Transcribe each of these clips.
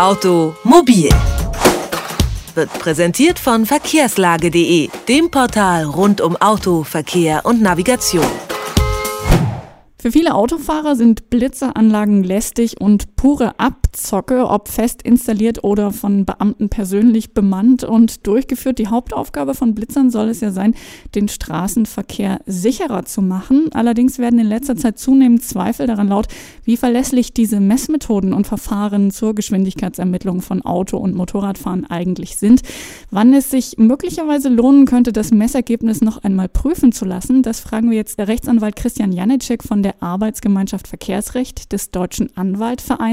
Automobil wird präsentiert von verkehrslage.de, dem Portal rund um Auto, Verkehr und Navigation. Für viele Autofahrer sind Blitzeranlagen lästig und pure Abzocke, ob fest installiert oder von Beamten persönlich bemannt und durchgeführt. Die Hauptaufgabe von Blitzern soll es ja sein, den Straßenverkehr sicherer zu machen. Allerdings werden in letzter Zeit zunehmend Zweifel daran laut, wie verlässlich diese Messmethoden und Verfahren zur Geschwindigkeitsermittlung von Auto- und Motorradfahren eigentlich sind. Wann es sich möglicherweise lohnen könnte, das Messergebnis noch einmal prüfen zu lassen, das fragen wir jetzt der Rechtsanwalt Christian Janicek von der der Arbeitsgemeinschaft Verkehrsrecht des Deutschen Anwaltvereins.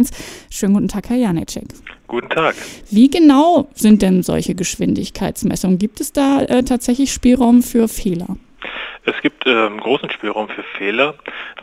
Schönen guten Tag, Herr Janicek. Guten Tag. Wie genau sind denn solche Geschwindigkeitsmessungen? Gibt es da äh, tatsächlich Spielraum für Fehler? Es gibt äh, großen Spielraum für Fehler,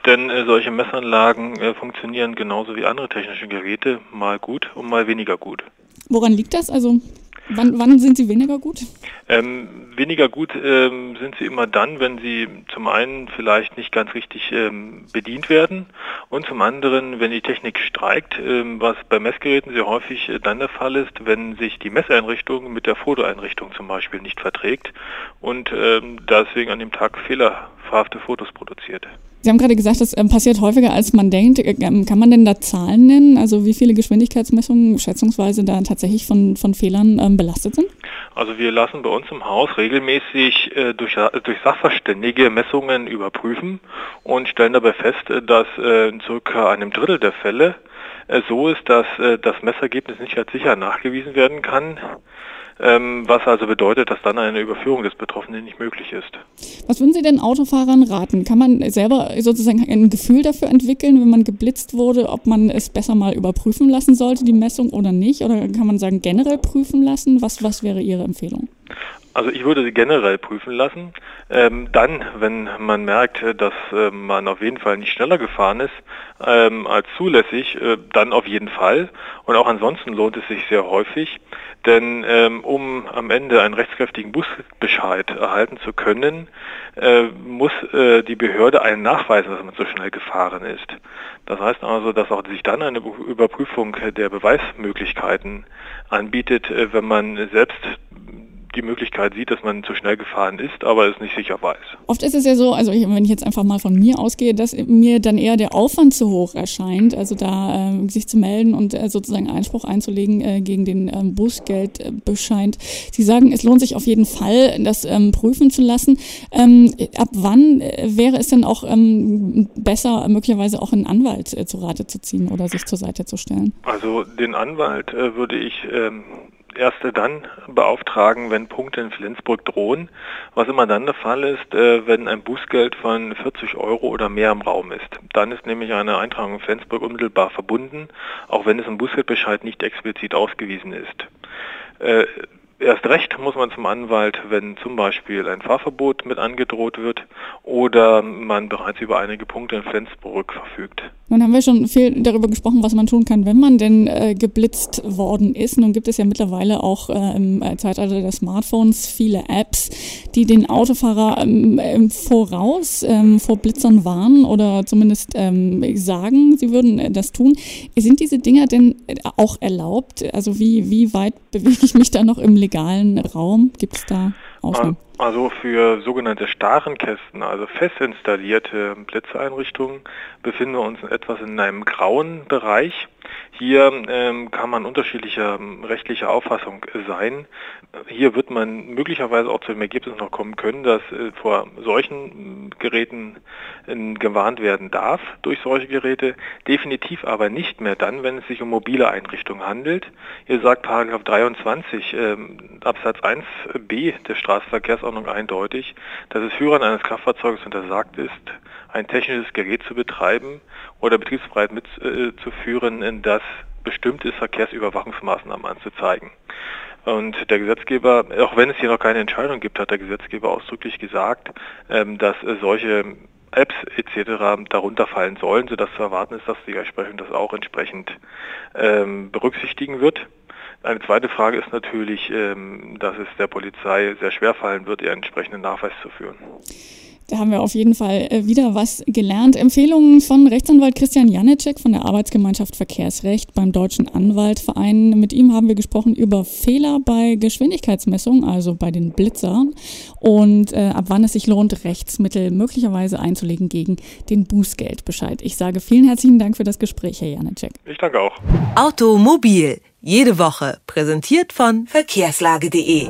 denn äh, solche Messanlagen äh, funktionieren genauso wie andere technische Geräte, mal gut und mal weniger gut. Woran liegt das? Also Wann, wann sind sie weniger gut? Ähm, weniger gut ähm, sind sie immer dann, wenn sie zum einen vielleicht nicht ganz richtig ähm, bedient werden und zum anderen, wenn die Technik streikt, ähm, was bei Messgeräten sehr häufig äh, dann der Fall ist, wenn sich die Messeinrichtung mit der Fotoeinrichtung zum Beispiel nicht verträgt und ähm, deswegen an dem Tag fehlerhafte Fotos produziert. Sie haben gerade gesagt, das ähm, passiert häufiger, als man denkt. Äh, ähm, kann man denn da Zahlen nennen? Also wie viele Geschwindigkeitsmessungen schätzungsweise da tatsächlich von, von Fehlern ähm, belastet sind? Also wir lassen bei uns im Haus regelmäßig äh, durch, durch Sachverständige Messungen überprüfen und stellen dabei fest, äh, dass äh, in circa einem Drittel der Fälle äh, so ist, dass äh, das Messergebnis nicht als sicher nachgewiesen werden kann was also bedeutet, dass dann eine Überführung des Betroffenen nicht möglich ist. Was würden Sie denn Autofahrern raten? Kann man selber sozusagen ein Gefühl dafür entwickeln, wenn man geblitzt wurde, ob man es besser mal überprüfen lassen sollte, die Messung oder nicht? Oder kann man sagen, generell prüfen lassen? Was, was wäre Ihre Empfehlung? Also ich würde sie generell prüfen lassen. Ähm, dann, wenn man merkt, dass äh, man auf jeden Fall nicht schneller gefahren ist ähm, als zulässig, äh, dann auf jeden Fall. Und auch ansonsten lohnt es sich sehr häufig, denn ähm, um am Ende einen rechtskräftigen Busbescheid erhalten zu können, äh, muss äh, die Behörde einen nachweisen, dass man so schnell gefahren ist. Das heißt also, dass auch sich dann eine Überprüfung der Beweismöglichkeiten anbietet, äh, wenn man selbst die Möglichkeit sieht, dass man zu schnell gefahren ist, aber es nicht sicher weiß. Oft ist es ja so, also ich, wenn ich jetzt einfach mal von mir ausgehe, dass mir dann eher der Aufwand zu hoch erscheint, also da äh, sich zu melden und äh, sozusagen Einspruch einzulegen äh, gegen den ähm, Busgeldbescheid. Sie sagen, es lohnt sich auf jeden Fall, das ähm, prüfen zu lassen. Ähm, ab wann äh, wäre es denn auch ähm, besser, möglicherweise auch einen Anwalt äh, zu Rate zu ziehen oder sich zur Seite zu stellen? Also den Anwalt äh, würde ich erst dann beauftragen, wenn Punkte in Flensburg drohen, was immer dann der Fall ist, äh, wenn ein Bußgeld von 40 Euro oder mehr im Raum ist. Dann ist nämlich eine Eintragung in Flensburg unmittelbar verbunden, auch wenn es im Bußgeldbescheid nicht explizit ausgewiesen ist. Äh, erst recht muss man zum Anwalt, wenn zum Beispiel ein Fahrverbot mit angedroht wird oder man bereits über einige Punkte in Flensburg verfügt. Nun haben wir schon viel darüber gesprochen, was man tun kann, wenn man denn äh, geblitzt worden ist. Nun gibt es ja mittlerweile auch äh, im Zeitalter der Smartphones viele Apps, die den Autofahrer ähm, Voraus ähm, vor Blitzern warnen oder zumindest ähm, sagen, sie würden äh, das tun. Sind diese Dinger denn auch erlaubt? Also wie, wie weit bewege ich mich da noch im legalen Raum? Gibt es da Ausnahmen? Also für sogenannte starren Kästen, also fest installierte Blitzeinrichtungen, befinden wir uns etwas in einem grauen Bereich. Hier ähm, kann man unterschiedlicher ähm, rechtlicher Auffassung sein. Hier wird man möglicherweise auch zu dem Ergebnis noch kommen können, dass äh, vor solchen äh, Geräten äh, gewarnt werden darf durch solche Geräte, definitiv aber nicht mehr dann, wenn es sich um mobile Einrichtungen handelt. Hier sagt Paragraph 23 ähm, Absatz 1b der Straßenverkehrsordnung eindeutig, dass es Führern eines Kraftfahrzeuges untersagt ist, ein technisches Gerät zu betreiben oder betriebsbereit mitzuführen, äh, das bestimmte Verkehrsüberwachungsmaßnahmen anzuzeigen. Und der Gesetzgeber, auch wenn es hier noch keine Entscheidung gibt, hat der Gesetzgeber ausdrücklich gesagt, ähm, dass solche Apps etc. darunter fallen sollen, sodass zu erwarten ist, dass die Rechtsprechung das auch entsprechend ähm, berücksichtigen wird. Eine zweite Frage ist natürlich, ähm, dass es der Polizei sehr schwer fallen wird, ihren entsprechenden Nachweis zu führen. Da haben wir auf jeden Fall äh, wieder was gelernt. Empfehlungen von Rechtsanwalt Christian Janecek von der Arbeitsgemeinschaft Verkehrsrecht beim Deutschen Anwaltverein. Mit ihm haben wir gesprochen über Fehler bei Geschwindigkeitsmessungen, also bei den Blitzern und äh, ab wann es sich lohnt, Rechtsmittel möglicherweise einzulegen gegen den Bußgeldbescheid. Ich sage vielen herzlichen Dank für das Gespräch, Herr Janecek. Ich danke auch. Automobil, jede Woche, präsentiert von verkehrslage.de.